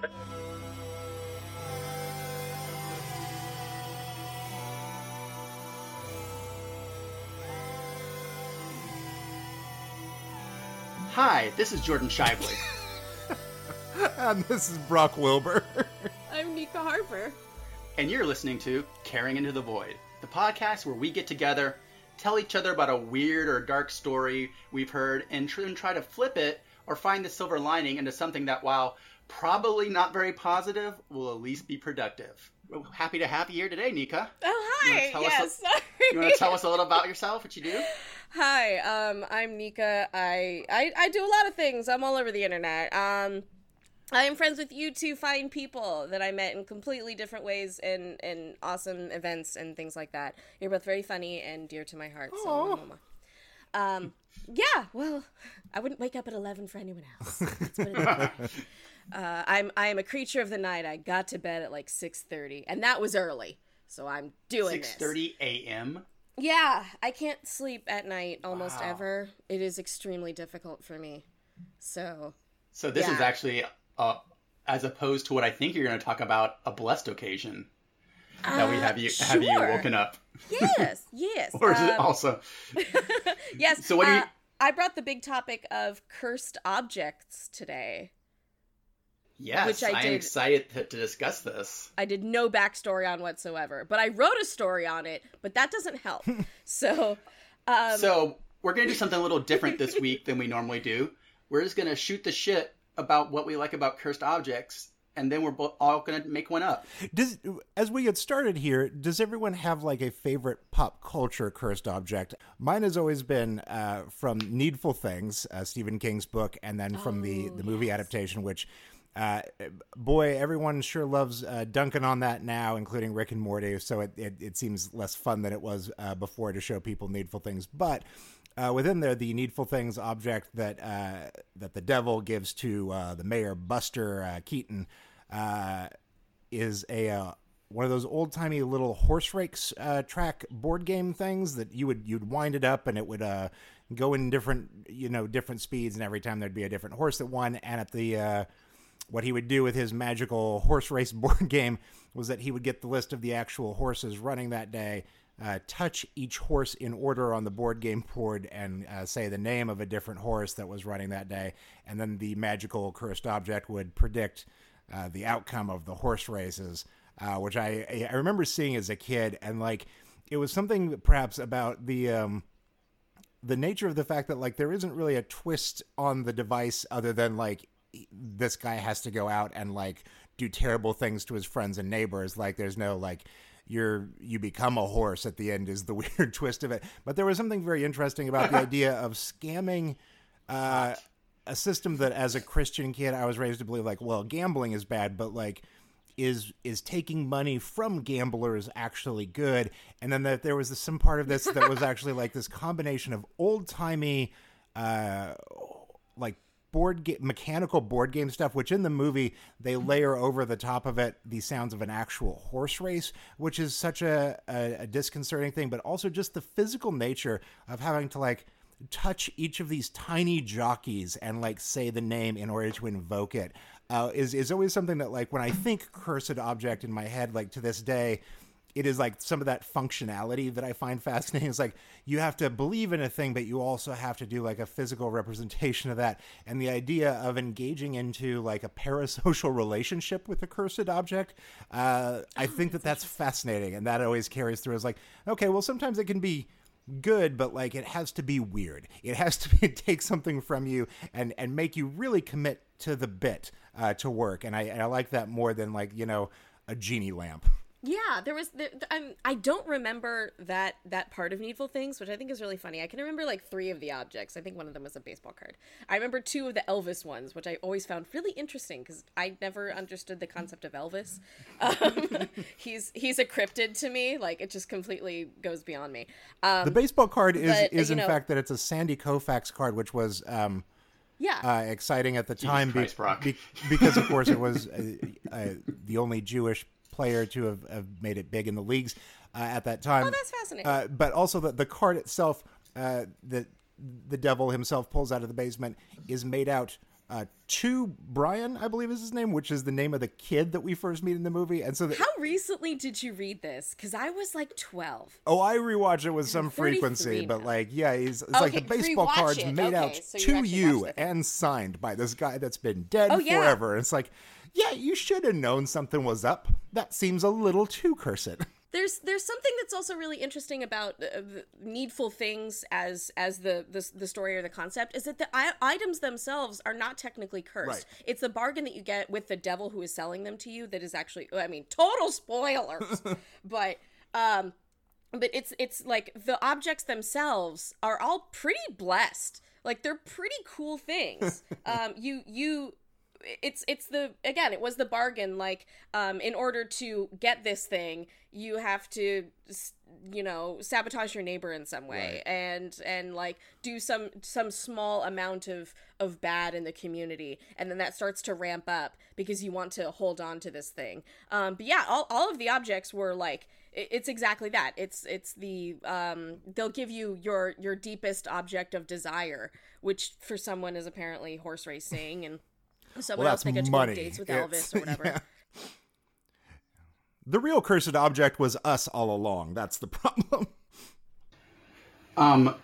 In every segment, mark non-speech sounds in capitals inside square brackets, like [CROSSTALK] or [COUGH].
[LAUGHS] Hi, this is Jordan Shively. [LAUGHS] and this is Brock Wilbur. [LAUGHS] I'm Nika Harper. And you're listening to Caring Into the Void, the podcast where we get together, tell each other about a weird or dark story we've heard, and try to flip it or find the silver lining into something that, while probably not very positive, will at least be productive. Happy to have you here today, Nika. Oh, hi. Yes. A, you want to tell us a little about yourself, what you do? Hi, um, I'm Nika. I, I I do a lot of things. I'm all over the internet. Um, I am friends with you two fine people that I met in completely different ways and in awesome events and things like that. You're both very funny and dear to my heart. So, um, yeah. Well, I wouldn't wake up at eleven for anyone else. [LAUGHS] uh, I'm I am a creature of the night. I got to bed at like six thirty, and that was early. So I'm doing six thirty a.m. Yeah, I can't sleep at night almost wow. ever. It is extremely difficult for me. So. So this yeah. is actually, uh, as opposed to what I think you're going to talk about, a blessed occasion uh, that we have you sure. have you woken up. Yes, [LAUGHS] yes. or is um, it also? [LAUGHS] yes. So what do you? Uh, I brought the big topic of cursed objects today. Yes, which I, I am excited to, to, discuss this. I did no backstory on whatsoever, but I wrote a story on it. But that doesn't help. [LAUGHS] so, um... so we're gonna do something a little different this week than we normally do. We're just gonna shoot the shit about what we like about cursed objects, and then we're all gonna make one up. Does as we get started here, does everyone have like a favorite pop culture cursed object? Mine has always been uh, from Needful Things, uh, Stephen King's book, and then from oh, the the movie yes. adaptation, which uh, boy, everyone sure loves uh, dunking on that now, including Rick and Morty. So it, it, it seems less fun than it was uh, before to show people needful things. But uh, within there, the needful things object that uh, that the devil gives to uh, the mayor Buster Keaton is a one of those old timey little horse race track board game things that you would you'd wind it up and it would uh, go in different you know different speeds, and every time there'd be a different horse that won. And at the what he would do with his magical horse [LAUGHS] race board game was that he would get the list of the actual horses running that day, uh, touch each horse in order on the board game board, and uh, say the name of a different horse that was running that day, and then the magical cursed object would predict uh, the outcome of the horse races, uh, which I I remember seeing as a kid, and like it was something perhaps about the. Um, the nature of the fact that like there isn't really a twist on the device other than like this guy has to go out and like do terrible things to his friends and neighbors. Like there's no like you're you become a horse at the end is the [LAUGHS] weird twist of it. But there was something very interesting about the [LAUGHS] idea of scamming uh, a system that as a Christian kid I was raised to believe like well gambling is bad, but like is is taking money from gamblers actually good? And then that there was some part of this that was [LAUGHS] actually like this combination of old timey uh like board game mechanical board game stuff which in the movie they layer over the top of it the sounds of an actual horse race which is such a, a, a disconcerting thing but also just the physical nature of having to like touch each of these tiny jockeys and like say the name in order to invoke it uh, is is always something that like when I think cursed object in my head like to this day it is like some of that functionality that I find [LAUGHS] fascinating. It's like you have to believe in a thing, but you also have to do like a physical representation of that. And the idea of engaging into like a parasocial [LAUGHS] relationship with a cursed object, uh, I think that that's fascinating. And that always carries through as like, okay, well, sometimes it can be good but like it has to be weird. It has to be, [LAUGHS] take something from you and and make you really commit to the bit uh, to work. And I, and I like that more than like you know a genie lamp yeah, there was. There, um, I don't remember that that part of Needful Things, which I think is really funny. I can remember like three of the objects. I think one of them was a baseball card. I remember two of the Elvis ones, which I always found really interesting because I never understood the concept of Elvis. [LAUGHS] Um, he's he's a cryptid to me. Like it just completely goes beyond me. Um, the baseball card is but, is in know, fact that it's a Sandy Koufax card, which was. Um, yeah, uh, exciting at the time be, be, because, of course, it was uh, uh, the only Jewish player to have, have made it big in the leagues uh, at that time. Oh, that's fascinating. Uh, but also the, the card itself uh, that the devil himself pulls out of the basement is made out uh, to Brian, I believe is his name, which is the name of the kid that we first meet in the movie. And so, the, How recently did you read this? Because I was like 12. oh, I rewatch it with some 33 frequency, but like, yeah, he's it's like the baseball cards it. made Okay, out so you to you watched the thing. and signed by this guy that's been dead Oh, yeah. forever. And it's like, yeah, you should have known something was up. That seems a little too cursed. [LAUGHS] There's there's something that's also really interesting about uh, needful things as as the, the the story or the concept is that the I- items themselves are not technically cursed. Right. It's the bargain that you get with the devil who is selling them to you that is actually I mean total spoilers, [LAUGHS] but um but it's it's like the objects themselves are all pretty blessed. Like they're pretty cool things. [LAUGHS] um you you it's it's the again it was the bargain like um in order to get this thing you have to you know sabotage your neighbor in some way and and like do some some small amount of of bad in the community. And then that starts to ramp up because you want to hold on to this thing. Um but yeah all, all of the objects were like it's exactly that. It's it's the um they'll give you your your deepest object of desire which for someone is apparently horse racing and someone Well, else that's they get to money. go on dates with It's- Elvis or whatever. [LAUGHS] yeah. The real cursed object was us all along. That's the [LAUGHS] problem. Um,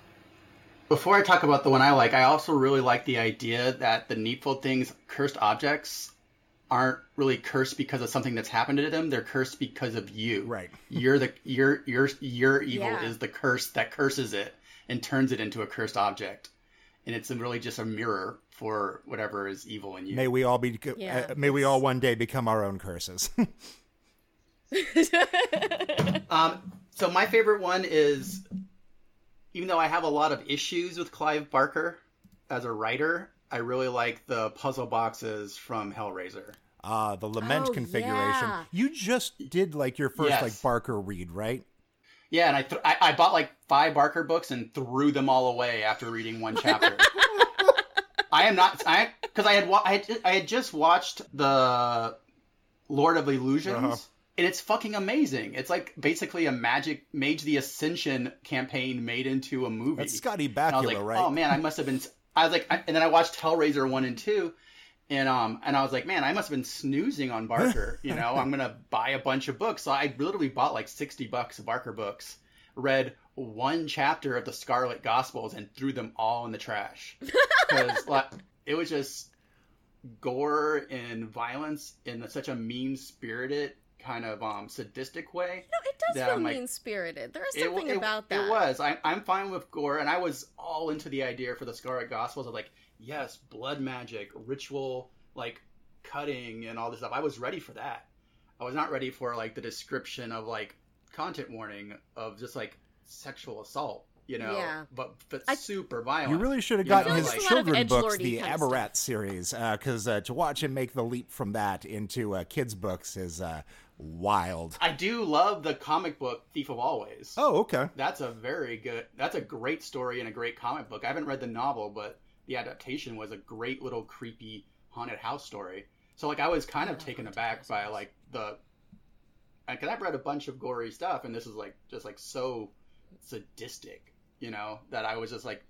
before I talk about the one I like, I also really like the idea that the needful things, cursed objects, aren't really cursed because of something that's happened to them. They're cursed because of you. Right. [LAUGHS] You're the your your your evil Yeah. is the curse that curses it and turns it into a cursed object, and it's really just a mirror for whatever is evil in you. May we all be. Yeah, uh, may we all one day become our own curses. [LAUGHS] Um, so my favorite one is, even though I have a lot of issues with Clive Barker as a writer, I really like the puzzle boxes from Hellraiser. Ah, the lament Oh, configuration. yeah. You just did like your first Yes. like Barker read, right? Yeah, and I, th- I I bought like five Barker books and threw them all away after reading one chapter. [LAUGHS] I am not I because I had wa- I had, I had just watched the Lord of Illusions. Uh-huh. And it's fucking amazing. It's like basically a magic Mage the Ascension campaign made into a movie. That's Scotty Bakula, like, right? oh man, I must have been. I was like, I, and then I watched Hellraiser one and two, and um, and I was like, man, I must have been snoozing on Barker. [LAUGHS] you know, I'm gonna buy a bunch of books. So I literally bought like sixty bucks of Barker books, read one chapter of the Scarlet Gospels, and threw them all in the trash [LAUGHS] because like it was just gore and violence in such a mean spirited kind of um sadistic way No, it does feel like- mean spirited. There is something it- about that. It was. I, I'm fine with gore, and I was all into the idea for the Scarlet Gospels of like, yes, blood magic, ritual, like cutting, and all this stuff. I was ready for that. I was not ready for like the description of like content warning of just like sexual assault, you know, Yeah. but but I- super violent. You really should have You gotten know, his like- There's a lot of children books, the kind Abarat series, because uh, to watch him make the leap from that into uh, kids' books is uh, wild. I do love the comic book Thief of Always. Oh, okay. That's a very good. That's a great story and a great comic book. I haven't read the novel, but the adaptation was a great little creepy haunted house story. So like I was kind of taken aback by like the, because I've read a bunch of gory stuff, and this is like just like so sadistic, you know, that I was just like,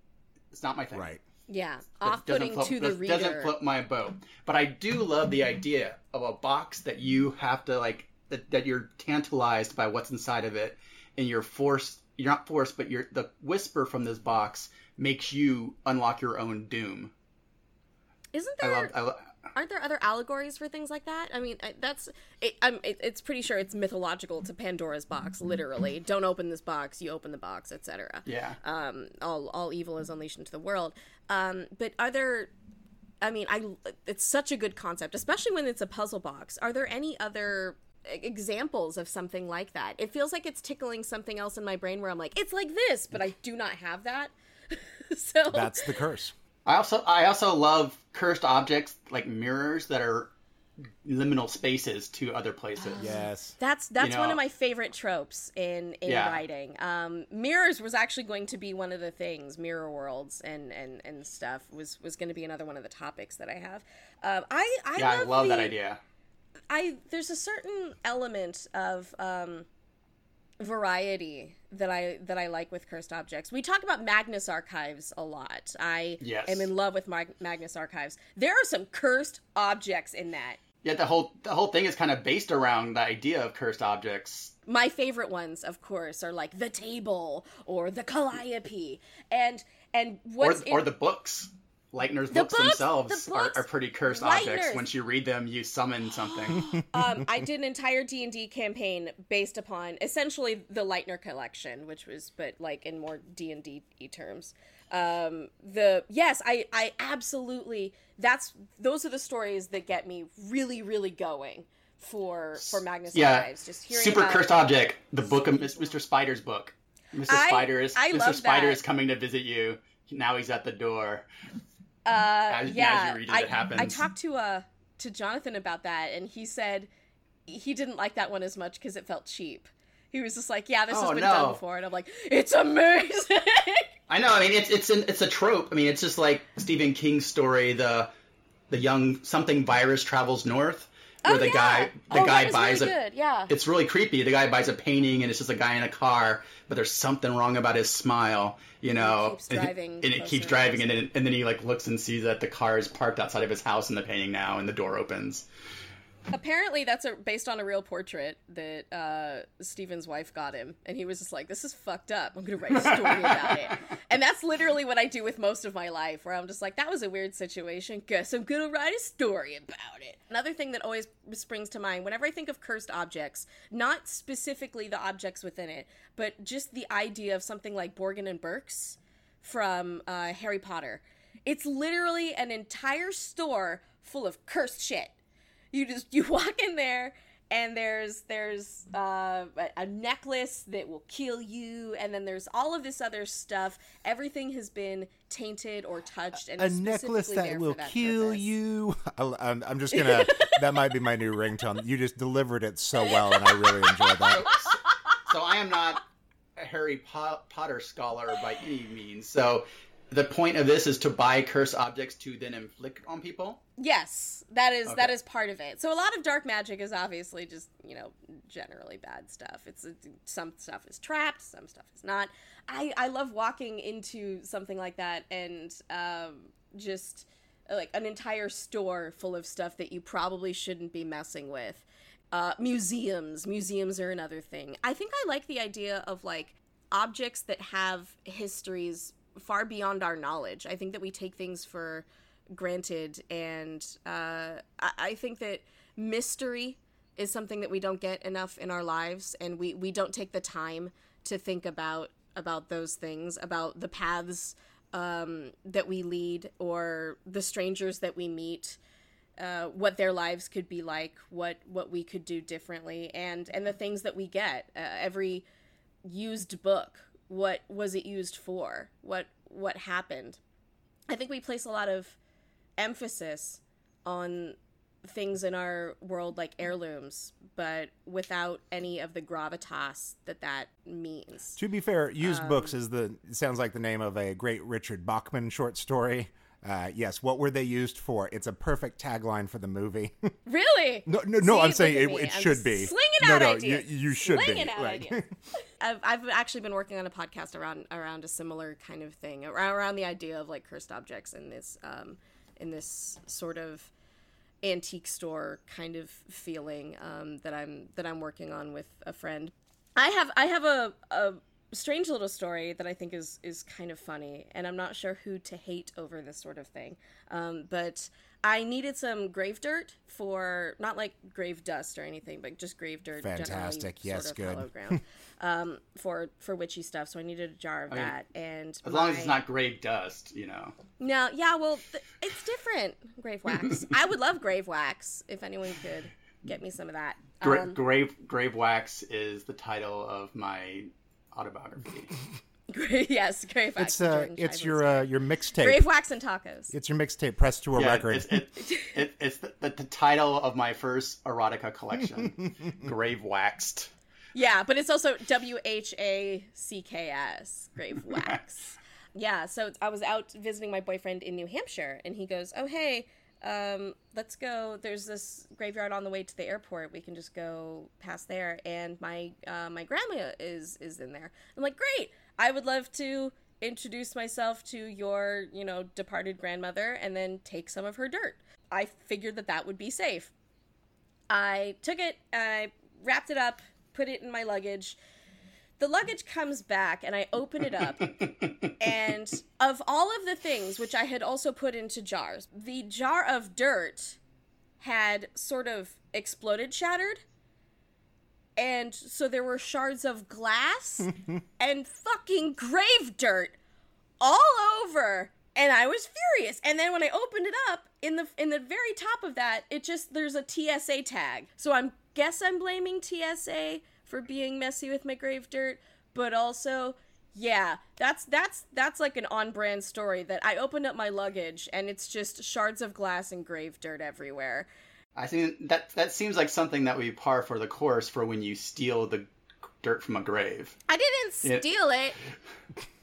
it's not my thing. Right. Yeah, That off-putting float- to the does- reader. Doesn't float my boat. But I do love the idea of a box that you have to like that, that you're tantalized by what's inside of it, and you're forced. You're not forced, but you're the whisper from this box makes you unlock your own doom. Isn't I there? love. I love aren't there other allegories for things like that? I mean, that's it, I'm. It, it's pretty sure it's mythological to Pandora's box. Literally, don't open this box. You open the box, etc. yeah. um, all all evil is unleashed into the world. Um, but are there? I mean, I it's such a good concept, especially when it's a puzzle box. Are there any other examples of something like that? It feels like it's tickling something else in my brain where I'm like, it's like this, but I do not have that. [LAUGHS] so That's the curse. I also I also love cursed objects like mirrors that are liminal spaces to other places. Yes. That's that's You one of my favorite tropes in in Yeah. writing. Um, mirrors was actually going to be one of the things. Mirror worlds and and and stuff was was going to be another one of the topics that I have. Um, I I Yeah, I love, love that idea. I there's a certain element of um, variety that I that I like with cursed objects. We talk about Magnus Archives a lot. I Yes. am in love with Mag- Magnus Archives. There are some cursed objects in that. Yeah, the whole the whole thing is kind of based around the idea of cursed objects. My favorite ones, of course, are like the table or the calliope, and and Or, what's or in- the books. Leitner's The books, books- themselves the are, books- are pretty cursed Leitner's. objects. Once you read them, you summon something. [LAUGHS] um, I did an entire D and D campaign based upon essentially the Leitner collection, which was, but like in more D and D terms. Um, the yes, I I absolutely that's those are the stories that get me really really going for for Magnus yeah, Archives. Just hearing super about cursed object. The book of Mr. Spider's book. Mr. I- Spider is I Mr. Spider that. is coming to visit you. Now he's at the door. Uh, As- as yeah, you read it, I. I talked to uh to Jonathan about that, and he said he didn't like that one as much because it felt cheap. He was just like, "Yeah, this has Oh, been done before," and I'm like, "It's amazing." [LAUGHS] I know. I mean, it's it's an, it's a trope. I mean, it's just like Stephen King's story, the the young something virus travels north, where oh, the yeah. guy the oh, guy buys really a. good. Yeah. It's really creepy. The guy buys a painting, and it's just a guy in a car, but there's something wrong about his smile, you know. keeps and, driving and it keeps driving, and then and then he like looks and sees that the car is parked outside of his house in the painting now, and the door opens. Apparently, that's a, based on a real portrait that uh, Stephen's wife got him, and he was just like, "This is fucked up. I'm gonna write a story about it." [LAUGHS] And that's literally what I do with most of my life, where I'm just like, "That was a weird situation. Guess I'm gonna write a story about it." Another thing that always springs to mind whenever I think of cursed objects, not specifically the objects within it, but just the idea of something like Borgin and Burke's from uh, Harry Potter. It's literally an entire store full of cursed shit you just you walk in there and there's there's uh, a, a necklace that will kill you and then there's all of this other stuff everything has been tainted or touched and a necklace that will that kill purpose. you. I'll- I'm, I'm just gonna. [LAUGHS] that might be my new ringtone. You just delivered it so well, and I really enjoyed that. so I am not a Harry Po- Potter scholar by any means. So the point of this is to buy curse objects to then inflict on people. yes that is that Okay. is part of it. So a lot of dark magic is obviously just you know generally bad stuff. It's some stuff is trapped some stuff is not. I i love walking into something like that and um just like an entire store full of stuff that you probably shouldn't be messing with. Uh museums. Museums are another thing. I think i like the idea of like objects that have histories far beyond our knowledge. I think that we take things for granted and uh, I-, I think that mystery is something that we don't get enough in our lives and we, we don't take the time to think about about those things about the paths um, that we lead or the strangers that we meet uh, what their lives could be like what what we could do differently and and the things that we get. Uh, every used book what was it used for? What what happened? I think we place a lot of emphasis on things in our world like heirlooms but without any of the gravitas that that means. To be fair, used Um, books is the sounds like the name of a great Richard Bachman short story. Uh, yes, what were they used for? It's a perfect tagline for the movie. [LAUGHS] really no, no, no. See, I'm saying it, it should be. slinging no, out no, ideas. You, you should Slinging be. out right. ideas. [LAUGHS] I've, I've actually been working on a podcast around around a similar kind of thing around, around the idea of like cursed objects in this um, in this sort of antique store kind of feeling um, that I'm that I'm working on with a friend. I have I have a, a strange little story that I think is is kind of funny, and I'm not sure who to hate over this sort of thing. Um, but I needed some grave dirt for not like grave dust or anything, but just grave dirt. generally Fantastic. Yes, sort of good. ground, [LAUGHS] um, for for witchy stuff. So I needed a jar of mean, that, and As long as it's not grave dust, you know. no, yeah, well, th- it's different. Grave [LAUGHS] wax. I would love grave wax if anyone could get me some of that. Gra- Um, grave grave wax is the title of my autobiography. [LAUGHS] gra- yes, grave wax. It's uh, it's your uh, your mixtape. grave wax and tacos. It's your mixtape pressed to a yeah, record. it's, it, [LAUGHS] it, it's the, the, the title of my first erotica collection, [LAUGHS] Grave Waxed. Yeah, but it's also W H A C K S, grave wax. yeah, so I was out visiting my boyfriend in New Hampshire, and he goes, "Oh hey, um, let's go. There's this graveyard on the way to the airport. We can just go past there, and my uh, my grandma is is in there. I'm like, great. I would love to introduce myself to your you know departed grandmother, and then take some of her dirt. I figured that that would be safe. I took it, I wrapped it up, put it in my luggage. The luggage comes back, and I open it up. [LAUGHS] and of all of the things which I had also put into jars, the jar of dirt had sort of exploded, shattered. And so there were shards of glass [LAUGHS] and fucking grave dirt all over and I was furious. And then when I opened it up, in the in the very top of that, it just there's a TSA tag. So I'm guess I'm blaming TSA for being messy with my grave dirt, but also yeah, that's that's that's like an on-brand story that I opened up my luggage and it's just shards of glass and grave dirt everywhere. I think that that seems like something that would be par for the course for when you steal the dirt from a grave. I didn't steal it.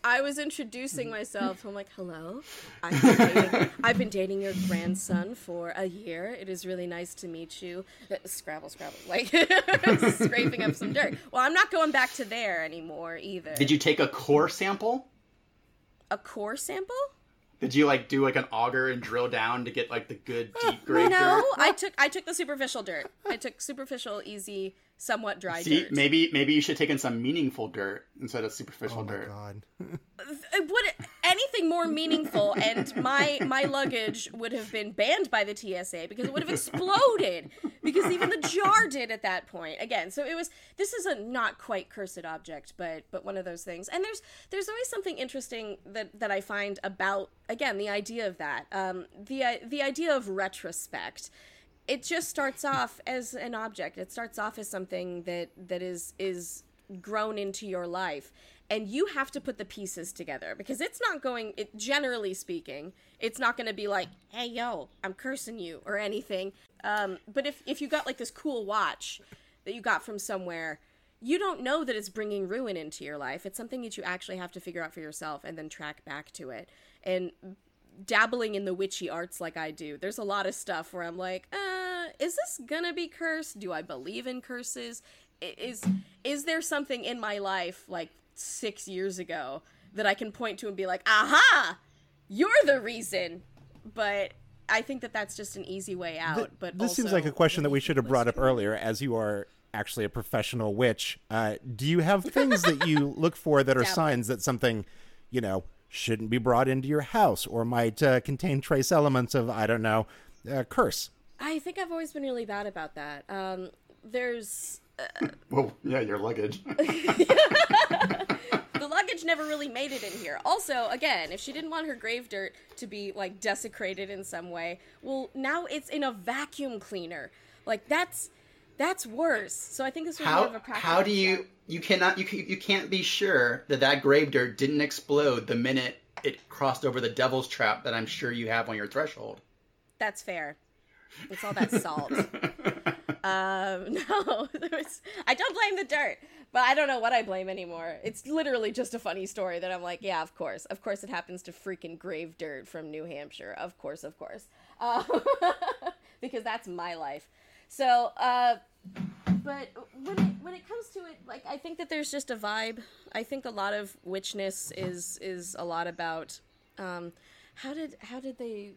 I was introducing myself. I'm like, hello. I've [LAUGHS] been, dating, I've been, dating, your grandson for a year. It is really nice to meet you. Uh, scrabble, scrabble. [LAUGHS] Like, [LAUGHS] scraping up some dirt. Well, I'm not going back to there anymore either. Did you take a core sample? A core sample? Did you like do like an auger and drill down to get like the good deep grade no, dirt? I took I took the superficial dirt. I took superficial, easy somewhat dry See, dirt. maybe maybe you should take in some meaningful dirt instead of superficial oh my dirt. God. would anything more meaningful and my my luggage would have been banned by the TSA because it would have exploded because even the jar did at that point again so it was this is a not quite cursed object but but one of those things and there's there's always something interesting that that I find about again the idea of that um the the idea of retrospect it just starts off as an object. It starts off as something that that is is grown into your life. And you have to put the pieces together because it's not going it, generally speaking it's not going to be like hey yo i'm cursing you or anything. Um, but if, if you got like this cool watch that you got from somewhere you don't know that it's bringing ruin into your life. It's something that you actually have to figure out for yourself and then track back to it. And dabbling in the witchy arts like i do there's a lot of stuff where i'm like uh, is this gonna be cursed do i believe in curses is is there something in my life like six years ago that I can point to and be like, aha, you're the reason. But I think that that's just an easy way out. Th- but this seems like a question that we should have brought up earlier, as you are actually a professional witch. Uh, do you have things that you [LAUGHS] look for that are signs that something, you know, shouldn't be brought into your house or might uh, contain trace elements of, I don't know, uh, curse? I think I've always been really bad about that. Um, there's. Uh, [LAUGHS] well, yeah, your luggage. [LAUGHS] the luggage never really made it in here. Also, again, if she didn't want her grave dirt to be like desecrated in some way, well, now it's in a vacuum cleaner. Like that's that's worse. So I think this was how, more of a practical. How do you you cannot you you can't be sure that that grave dirt didn't explode the minute it crossed over the devil's trap that I'm sure you have on your threshold. That's fair. It's all that salt. [LAUGHS] um, [LAUGHS] no, was, I don't blame the dirt, but I don't know what I blame anymore. It's literally just a funny story that I'm like, yeah, of course, of course, it happens to freaking grave dirt from New Hampshire. Of course, of course, um, [LAUGHS] because that's my life. So, uh, but when it when it comes to it, like I think that there's just a vibe. I think a lot of witchness is is a lot about um, how did how did they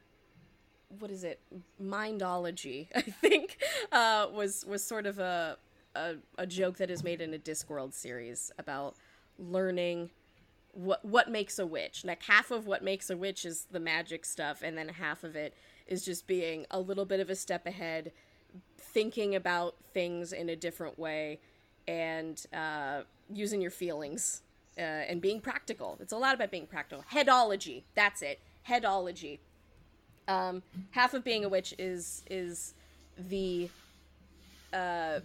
what is it? Mindology [LAUGHS] i think uh, was was sort of a, a, a joke that is made in a discworld series about learning what what makes a witch. Like half of what makes a witch is the magic stuff and then half of it is just being a little bit of a step ahead thinking about things in a different way and uh, using your feelings uh, and being practical. It's a lot about being practical. Headology that's it. Headology um, half of being a witch is is the uh,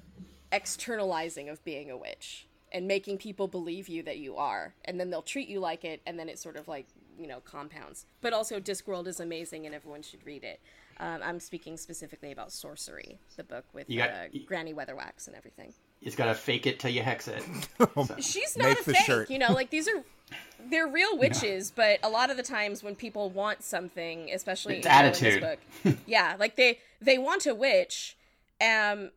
externalizing of being a witch and making people believe you that you are, and then they'll treat you like it, and then it sort of like you know compounds. But also, Discworld is amazing, and everyone should read it. Um, I'm speaking specifically about Sorcery, the book with got, uh, Granny Weatherwax and everything. You just gotta fake it till you hex it. [LAUGHS] so. She's not Make a fake, shirt. you know. Like these are they're real witches, but a lot of the times when people want something, especially It's you know, in attitude. this book, [LAUGHS] yeah, like they they want a witch, um,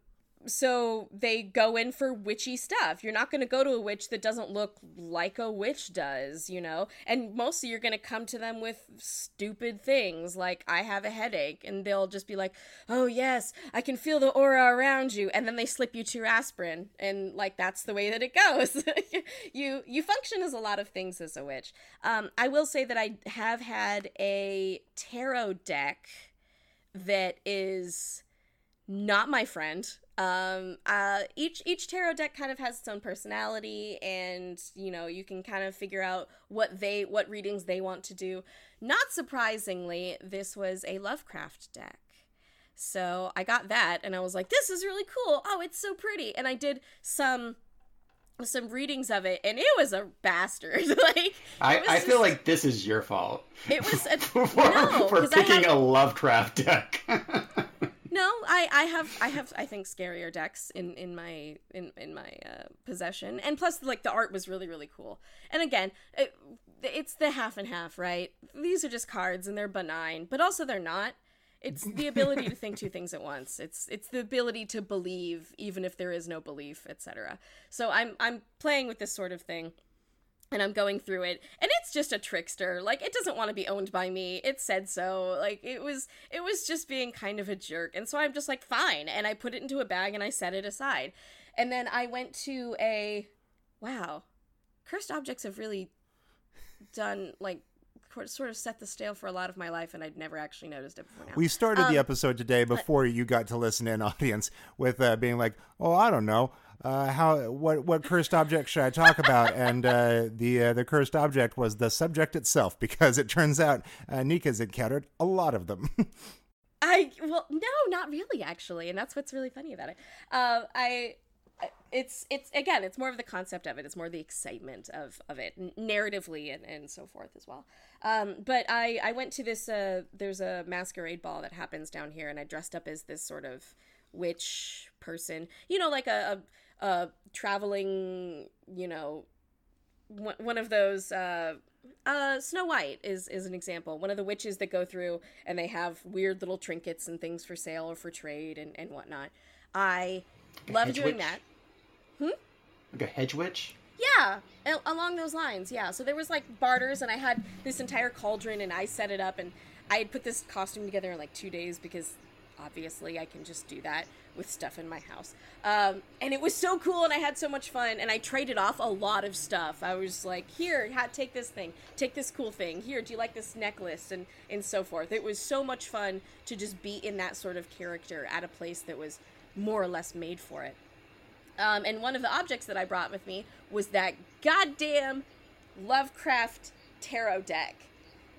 so they go in for witchy stuff. You're not going to go to a witch that doesn't look like a witch does, you know. And mostly you're going to come to them with stupid things like I have a headache, and they'll just be like, "Oh yes, I can feel the aura around you," and then they slip you two aspirin, and like that's the way that it goes. [LAUGHS] you you function as a lot of things as a witch. Um, I will say that I have had a tarot deck that is not my friend. Um, uh, each each tarot deck kind of has its own personality, and you know you can kind of figure out what they what readings they want to do. Not surprisingly, this was a Lovecraft deck. So I got that, and I was like, "This is really cool! Oh, it's so pretty!" And I did some some readings of it, and it was a bastard. [LAUGHS] like I, I feel just- like this is your fault. it was a, [LAUGHS] for, no for picking have- a Lovecraft deck. [LAUGHS] No, I, I have I have I think scarier decks in in my in in my uh, possession, and plus like the art was really really cool. And again, it, it's the half and half, right? These are just cards and they're benign, but also they're not. It's [LAUGHS] the ability to think two things at once. It's it's the ability to believe even if there is no belief, etc. So I'm I'm playing with this sort of thing and I'm going through it and it's just a trickster. Like it doesn't want to be owned by me. It said so. Like it was it was just being kind of a jerk. And so I'm just like fine. And I put it into a bag and I set it aside. And then I went to a wow cursed objects have really done like sort of set the stale for a lot of my life and I'd never actually noticed it before now. We started Um, the episode today before you got to listen in, [LAUGHS] audience, with uh, being like, "Oh, I don't know, uh, how what what cursed object should I talk about?" And uh, the uh, the cursed object was the subject itself, because it turns out uh, Nika's encountered a lot of them. [LAUGHS] I well, no, not really actually, and that's what's really funny about it. Uh, I, it's it's again, it's more of the concept of it. It's more the excitement of of it, narratively and and so forth as well. Um, but I I went to this. Uh, there's a masquerade ball that happens down here, and I dressed up as this sort of witch person. You know, like a a, a traveling, you know, one of those uh uh Snow White is is an example. One of the witches that go through and they have weird little trinkets and things for sale or for trade and and whatnot. I love hedge doing witch? that. like a hedge witch? Yeah, along those lines. Yeah. So there was like barters, and I had this entire cauldron, and I set it up, and I had put this costume together in like two days because obviously I can just do that with stuff in my house. Um, and it was so cool, and I had so much fun, and I traded off a lot of stuff. I was like, here, ha- take this thing, take this cool thing. Here, do you like this necklace, and and so forth. It was so much fun to just be in that sort of character at a place that was more or less made for it. Um, and one of the objects that I brought with me was that goddamn Lovecraft tarot deck.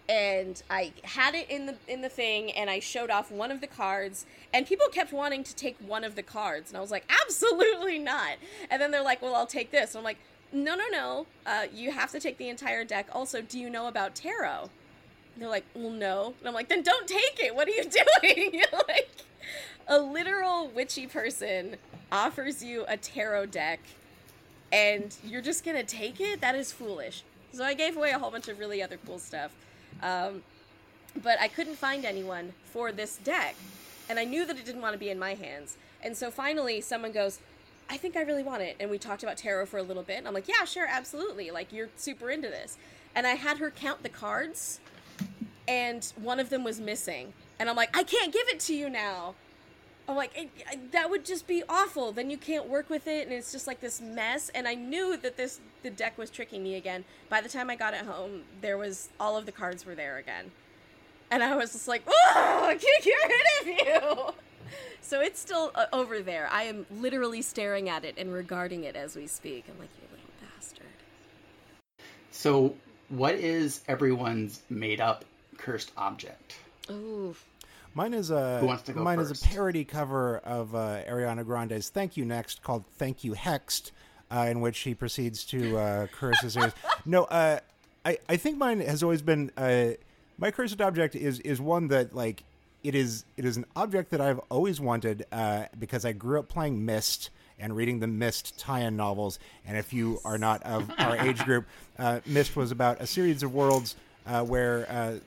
And I had it in the in the thing, and I showed off one of the cards, and people kept wanting to take one of the cards, and I was like, [LAUGHS] absolutely not. And then they're like, well, I'll take this. And I'm like, no, no, no. Uh, you have to take the entire deck. Also, do you know about tarot? And they're like, well, no. And I'm like, then don't take it. What are you [LAUGHS] doing? [LAUGHS] like, a literal witchy person offers you a tarot deck and you're just gonna take it? That is foolish. So I gave away a whole bunch of really other cool stuff. Um, but I couldn't find anyone for this deck. And I knew that it didn't want to be in my hands. And so finally, someone goes, I think I really want it. And we talked about tarot for a little bit. And I'm like, yeah, sure, absolutely. Like, you're super into this. And I had her count the cards, and one of them was missing. And I'm like, I can't give it to you now. I'm like, it, I- that would just be awful. Then you can't work with it, and it's just like this mess. And I knew that this the deck was tricking me again. By the time I got it home, there was all of the cards were there again, and I was just like, oh, I can't get rid of you. [LAUGHS] So it's still uh, over there. I am literally staring at it and regarding it as we speak. I'm like, you little bastard. So, what is everyone's made up cursed object? Ooh. Mine is a Who wants to go mine first? is a parody cover of uh, Ariana Grande's "Thank You Next" called "Thank You Hexed," uh, in which she proceeds to uh, curse his ears. [LAUGHS] No, uh, I I think mine has always been uh, my cursed object is is one that like it is it is an object that I've always wanted uh, because I grew up playing Myst and reading the Myst tie-in novels. And if you are not of our age group, uh, Myst was about a series of worlds uh, where uh,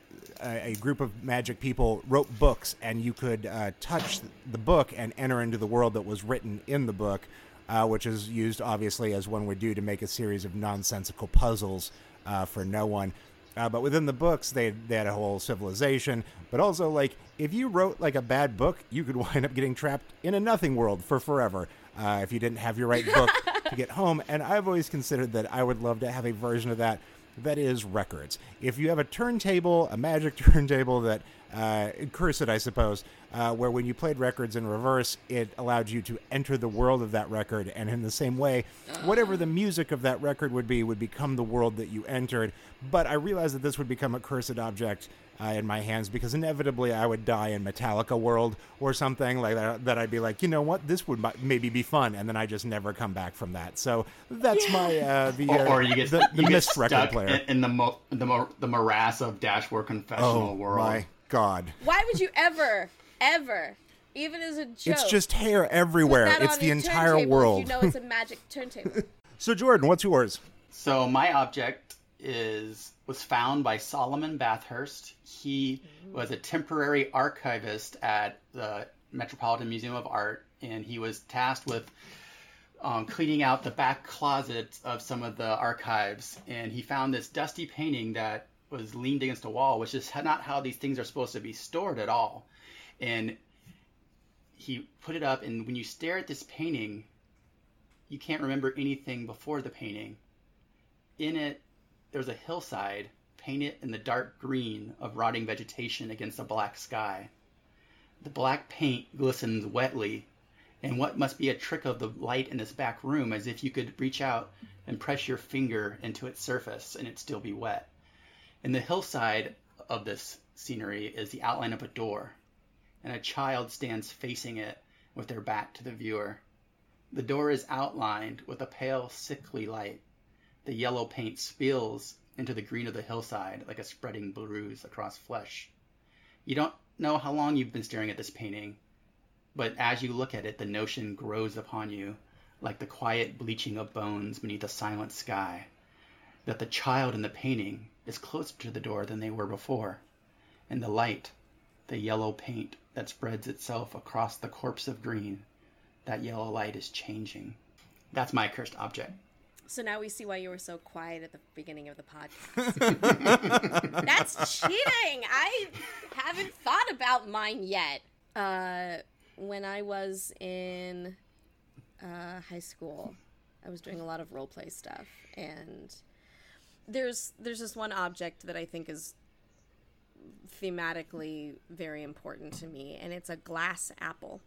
a, a, group of magic people wrote books, and you could uh, touch the book and enter into the world that was written in the book, uh, which is used obviously as one would do to make a series of nonsensical puzzles uh, for no one. Uh, but within the books, they they had a whole civilization. But also, like, if you wrote like a bad book, you could [LAUGHS] wind up getting trapped in a nothing world for forever uh, if you didn't have your right book [LAUGHS] to get home. And I've always considered that I would love to have a version of that that is records. If you have a turntable, a magic [LAUGHS] turntable that uh, cursed, I suppose, uh, where when you played records in reverse, it allowed you to enter the world of that record, and in the same way, whatever the music of that record would be would become the world that you entered. But I realized that this would become a cursed object uh, in my hands because inevitably I would die in Metallica World or something like that. That I'd be like, you know what, this would maybe be fun, and then I just never come back from that. So that's yeah. my uh, the or, or, you get the, the you Myst record player in, in the mo- the, mo- the morass of Dashboard Confessional oh, world. My God, why would you ever, ever? Even as a joke. It's just hair everywhere. It's the entire world. You know it's a magic [LAUGHS] turntable. so Jordan, what's yours? So my object is was found by Solomon Bathurst. He was a temporary archivist at the Metropolitan Museum of Art, and he was tasked with um, cleaning out the back closets of some of the archives. And he found this dusty painting that was leaned against a wall, which is not how these things are supposed to be stored at all. And he put it up, and when you stare at this painting, you can't remember anything before the painting. In it, there's a hillside painted in the dark green of rotting vegetation against a black sky. The black paint glistens wetly, and what must be a trick of the light in this back room, as if you could reach out and press your finger into its surface and it still be wet. In the hillside of this scenery is the outline of a door, and a child stands facing it with their back to the viewer. The door is outlined with a pale, sickly light. The yellow paint spills into the green of the hillside like a spreading bruise across flesh. You don't know how long you've been staring at this painting, but as you look at it, the notion grows upon you like the quiet bleaching of bones beneath a silent sky that the child in the painting is closer to the door than they were before, and the light, the yellow paint that spreads itself across the corpse of green, that yellow light is changing. That's my cursed object. So now we see why you were so quiet at the beginning of the [LAUGHS] podcast. That's cheating. I haven't thought about mine yet. Uh, when I was in uh, high school, I was doing a lot of role play stuff, and there's there's this one object that I think is thematically very important to me, and it's a glass apple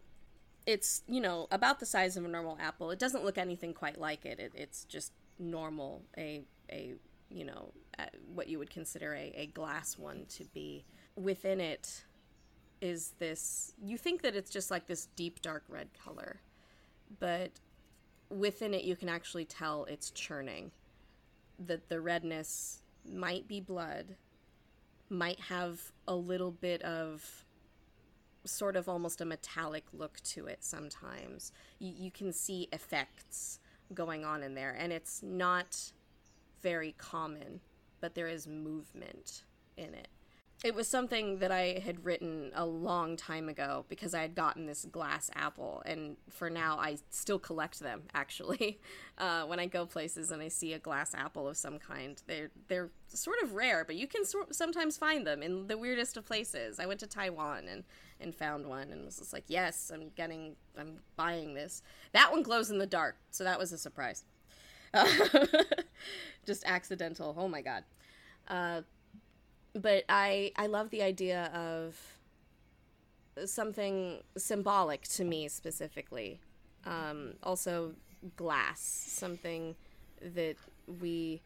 it's you know about the size of a normal apple. It doesn't look anything quite like it. it it's just normal, a a you know what you would consider a, a glass one to be. Within it is this. You think that it's just like this deep dark red color, but within it you can actually tell it's churning. That the redness might be blood, might have a little bit of sort of almost a metallic look to it sometimes. You, you can see effects going on in there, and it's not very common, but there is movement in it. It was something that I had written a long time ago because I had gotten this glass apple, and for now I still collect them. Actually, [LAUGHS] uh, when I go places and I see a glass apple of some kind, they're they're sort of rare, but you can so- sometimes find them in the weirdest of places. I went to Taiwan and and found one and was just like, yes, I'm getting, I'm buying this. That one glows in the dark, so that was a surprise. Uh, [LAUGHS] just accidental. Oh my god. Uh, but I I love the idea of something symbolic to me specifically. Um, also, glass, something that we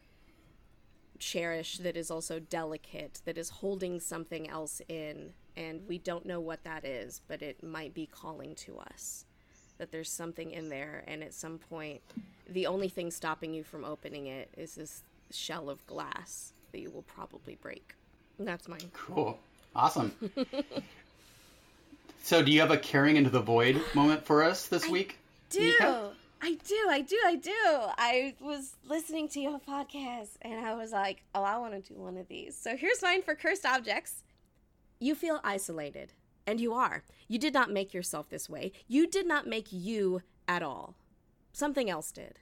cherish that is also delicate, that is holding something else in and we don't know what that is, but it might be calling to us. That there's something in there, and at some point, the only thing stopping you from opening it is this shell of glass that you will probably break. And that's mine. Cool. Awesome. [LAUGHS] so, do you have a carrying into the void moment for us this I week? Do. I do, I do, I do. I was listening to your podcast and I was like, oh, I want to do one of these. So here's mine for cursed objects. You feel isolated, and you are. You did not make yourself this way. You did not make you at all. Something else did.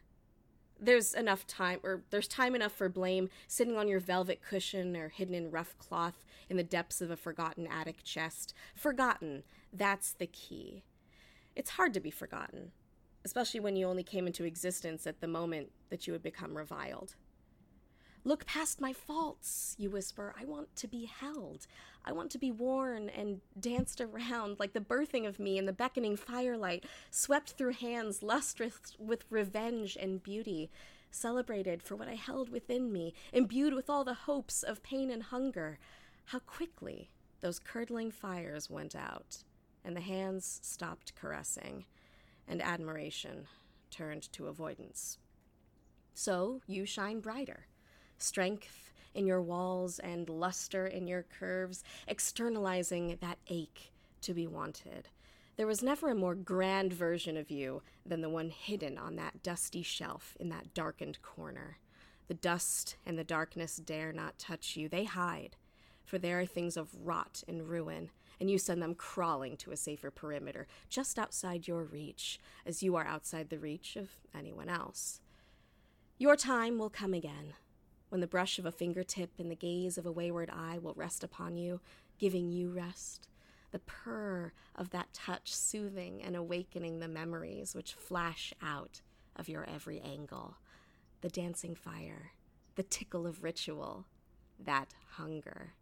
There's enough time, or there's time enough for blame sitting on your velvet cushion or hidden in rough cloth in the depths of a forgotten attic chest. Forgotten. That's the key. It's hard to be forgotten especially when you only came into existence at the moment that you had become reviled. Look past my faults, you whisper. I want to be held. I want to be worn and danced around like the birthing of me in the beckoning firelight, swept through hands lustrous with revenge and beauty, celebrated for what I held within me, imbued with all the hopes of pain and hunger. How quickly those curdling fires went out, and the hands stopped caressing and admiration turned to avoidance. So you shine brighter. Strength in your walls and luster in your curves, externalizing that ache to be wanted. There was never a more grand version of you than the one hidden on that dusty shelf in that darkened corner. The dust and the darkness dare not touch you. They hide, for there are things of rot and ruin and you send them crawling to a safer perimeter, just outside your reach, as you are outside the reach of anyone else. Your time will come again, when the brush of a fingertip and the gaze of a wayward eye will rest upon you, giving you rest. The purr of that touch soothing and awakening the memories which flash out of your every angle. The dancing fire, the tickle of ritual, that hunger.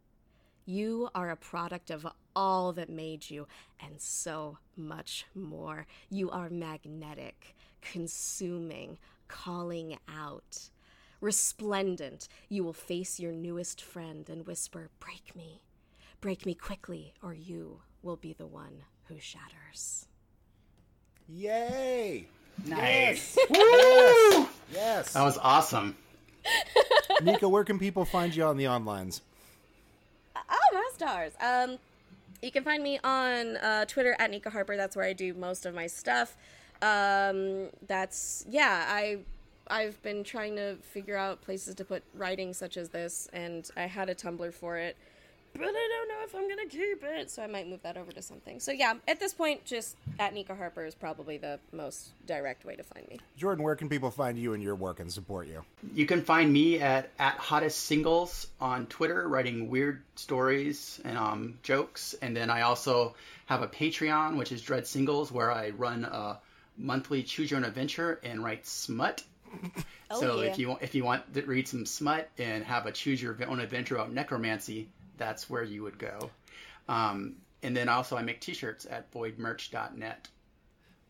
You are a product of all that made you, and so much more. You are magnetic, consuming, calling out. Resplendent, you will face your newest friend and whisper, Break me. Break me quickly, or you will be the one who shatters. Yay! Nice. Yes. yes. yes. That was awesome. [LAUGHS] Nika, where can people find you on the onlines? Oh, my stars. Um, you can find me on uh, Twitter at Nika Harper. That's where I do most of my stuff. Um, that's yeah. I I've been trying to figure out places to put writing such as this, and I had a Tumblr for it but I don't know if I'm gonna keep it, so I might move that over to something. So yeah, at this point, just at Nika Harper is probably the most direct way to find me. Jordan, where can people find you and your work and support you? You can find me at at hottest singles on Twitter, writing weird stories and um, jokes, and then I also have a Patreon, which is Dread Singles, where I run a monthly choose your own adventure and write smut. Oh, so yeah. if you if you want to read some smut and have a choose your own adventure about necromancy, that's where you would go. Um, and then also I make t-shirts at voidmerch.net.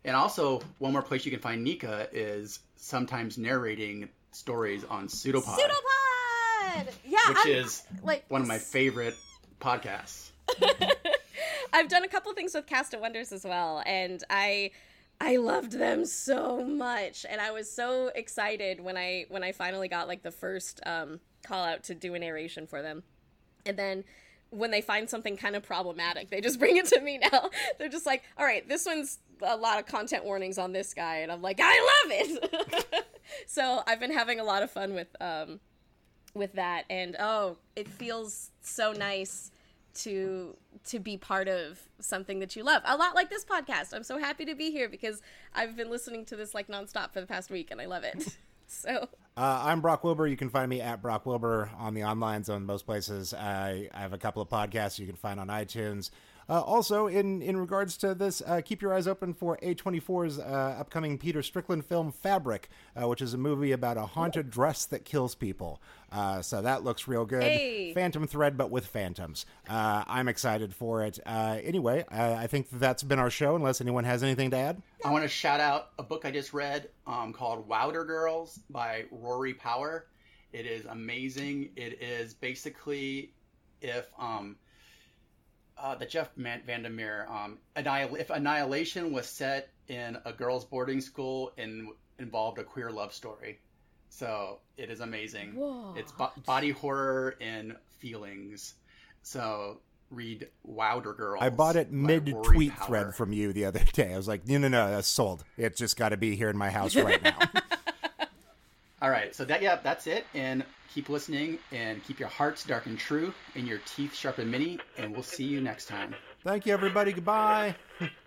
And also one more place you can find Nika is sometimes narrating stories on Pseudopod. Pseudopod! Yeah. Which I'm, is like one of my favorite podcasts. [LAUGHS] I've done a couple things with Cast of Wonders as well, and I I loved them so much, and I was so excited when I when I finally got like the first um, call out to do a narration for them. And then when they find something kind of problematic, they just [LAUGHS] bring it to me now. They're just like, all right, this one's a lot of content warnings on this guy. And I'm like, I love it. [LAUGHS] so I've been having a lot of fun with, um, with that. And oh, it feels so nice to to be part of something that you love a lot like this podcast i'm so happy to be here because i've been listening to this like nonstop for the past week and i love it [LAUGHS] so uh, I'm Brock Wilbur. You can find me at Brock Wilbur on the onlines on most places. I, I have a couple of podcasts you can find on iTunes. Uh, also, in, in regards to this, uh, keep your eyes open for A24's uh, upcoming Peter Strickland film Fabric, uh, which is a movie about a haunted dress that kills people. Uh, so that looks real good. Hey. Phantom Thread, but with phantoms. Uh, I'm excited for it. anyway, I think that's been our show, unless anyone has anything to add. I want to shout out a book I just read um, called Wilder Girls by Rory Power. It is amazing. It is basically if. Um, uh, the Jeff Vandermeer. Um, Annihil- if Annihilation was set in a girls' boarding school and involved a queer love story, so it is amazing. Whoa. It's bo- body horror and feelings. So read Wilder Girls. I bought it mid tweet thread from you the other day. I was like, no, no, no, that's sold. It's just got to be here in my house right now. [LAUGHS] All right, so that yeah, that's it. And keep listening and keep your hearts dark and true and your teeth sharp and mini. And we'll see you next time. Thank you, everybody. Goodbye. [LAUGHS]